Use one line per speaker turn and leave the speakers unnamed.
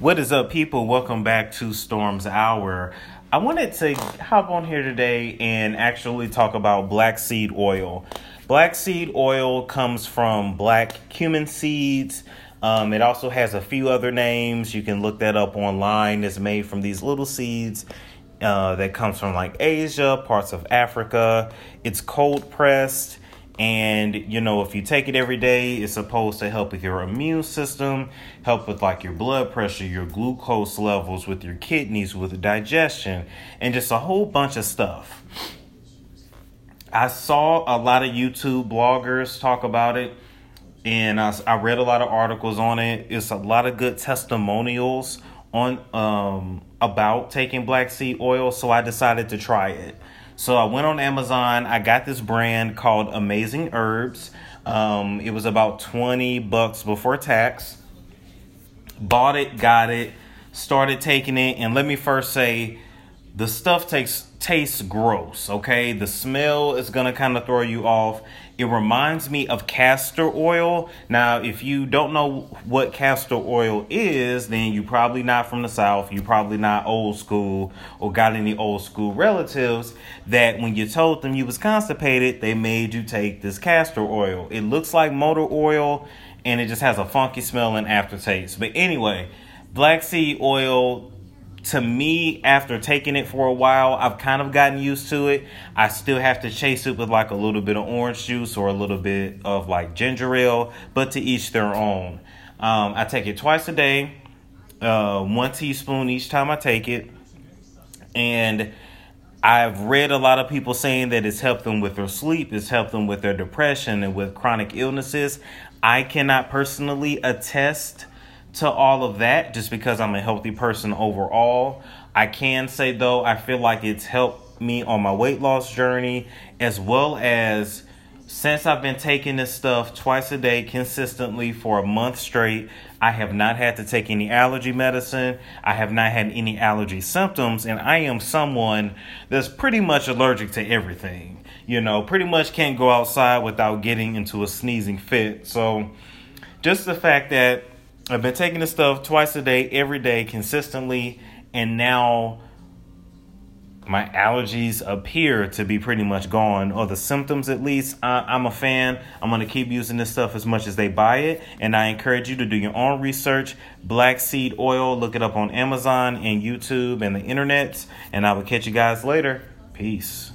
What is up, people? Welcome back to Storm's Hour. I wanted to hop on here today and actually talk about black seed oil. Black seed oil comes from black cumin seeds. Um, it also has a few other names. You can look that up online. It's made from these little seeds uh, that comes from like Asia, parts of Africa. It's cold pressed. And you know, if you take it every day, it's supposed to help with your immune system, help with like your blood pressure, your glucose levels, with your kidneys, with digestion, and just a whole bunch of stuff. I saw a lot of YouTube bloggers talk about it, and I, I read a lot of articles on it. It's a lot of good testimonials on um, about taking black seed oil, so I decided to try it. So I went on Amazon. I got this brand called Amazing Herbs. Um, it was about 20 bucks before tax. Bought it, got it, started taking it, and let me first say the stuff takes tastes gross, okay? The smell is gonna kind of throw you off. It reminds me of castor oil. Now, if you don't know what castor oil is, then you probably not from the South. You probably not old school or got any old school relatives that when you told them you was constipated, they made you take this castor oil. It looks like motor oil and it just has a funky smell and aftertaste. But anyway, black seed oil to me, after taking it for a while, I've kind of gotten used to it. I still have to chase it with like a little bit of orange juice or a little bit of like ginger ale, but to each their own. Um, I take it twice a day, uh, one teaspoon each time I take it. And I've read a lot of people saying that it's helped them with their sleep, it's helped them with their depression and with chronic illnesses. I cannot personally attest to all of that just because I'm a healthy person overall. I can say though, I feel like it's helped me on my weight loss journey as well as since I've been taking this stuff twice a day consistently for a month straight, I have not had to take any allergy medicine. I have not had any allergy symptoms, and I am someone that's pretty much allergic to everything. You know, pretty much can't go outside without getting into a sneezing fit. So, just the fact that I've been taking this stuff twice a day, every day, consistently, and now my allergies appear to be pretty much gone, or the symptoms at least. I, am a fan. I'm going to keep using this stuff as much as they buy it, and I encourage you to do your own research. Black seed oil, look it up on Amazon and YouTube and the internet, and I will catch you guys later. Peace.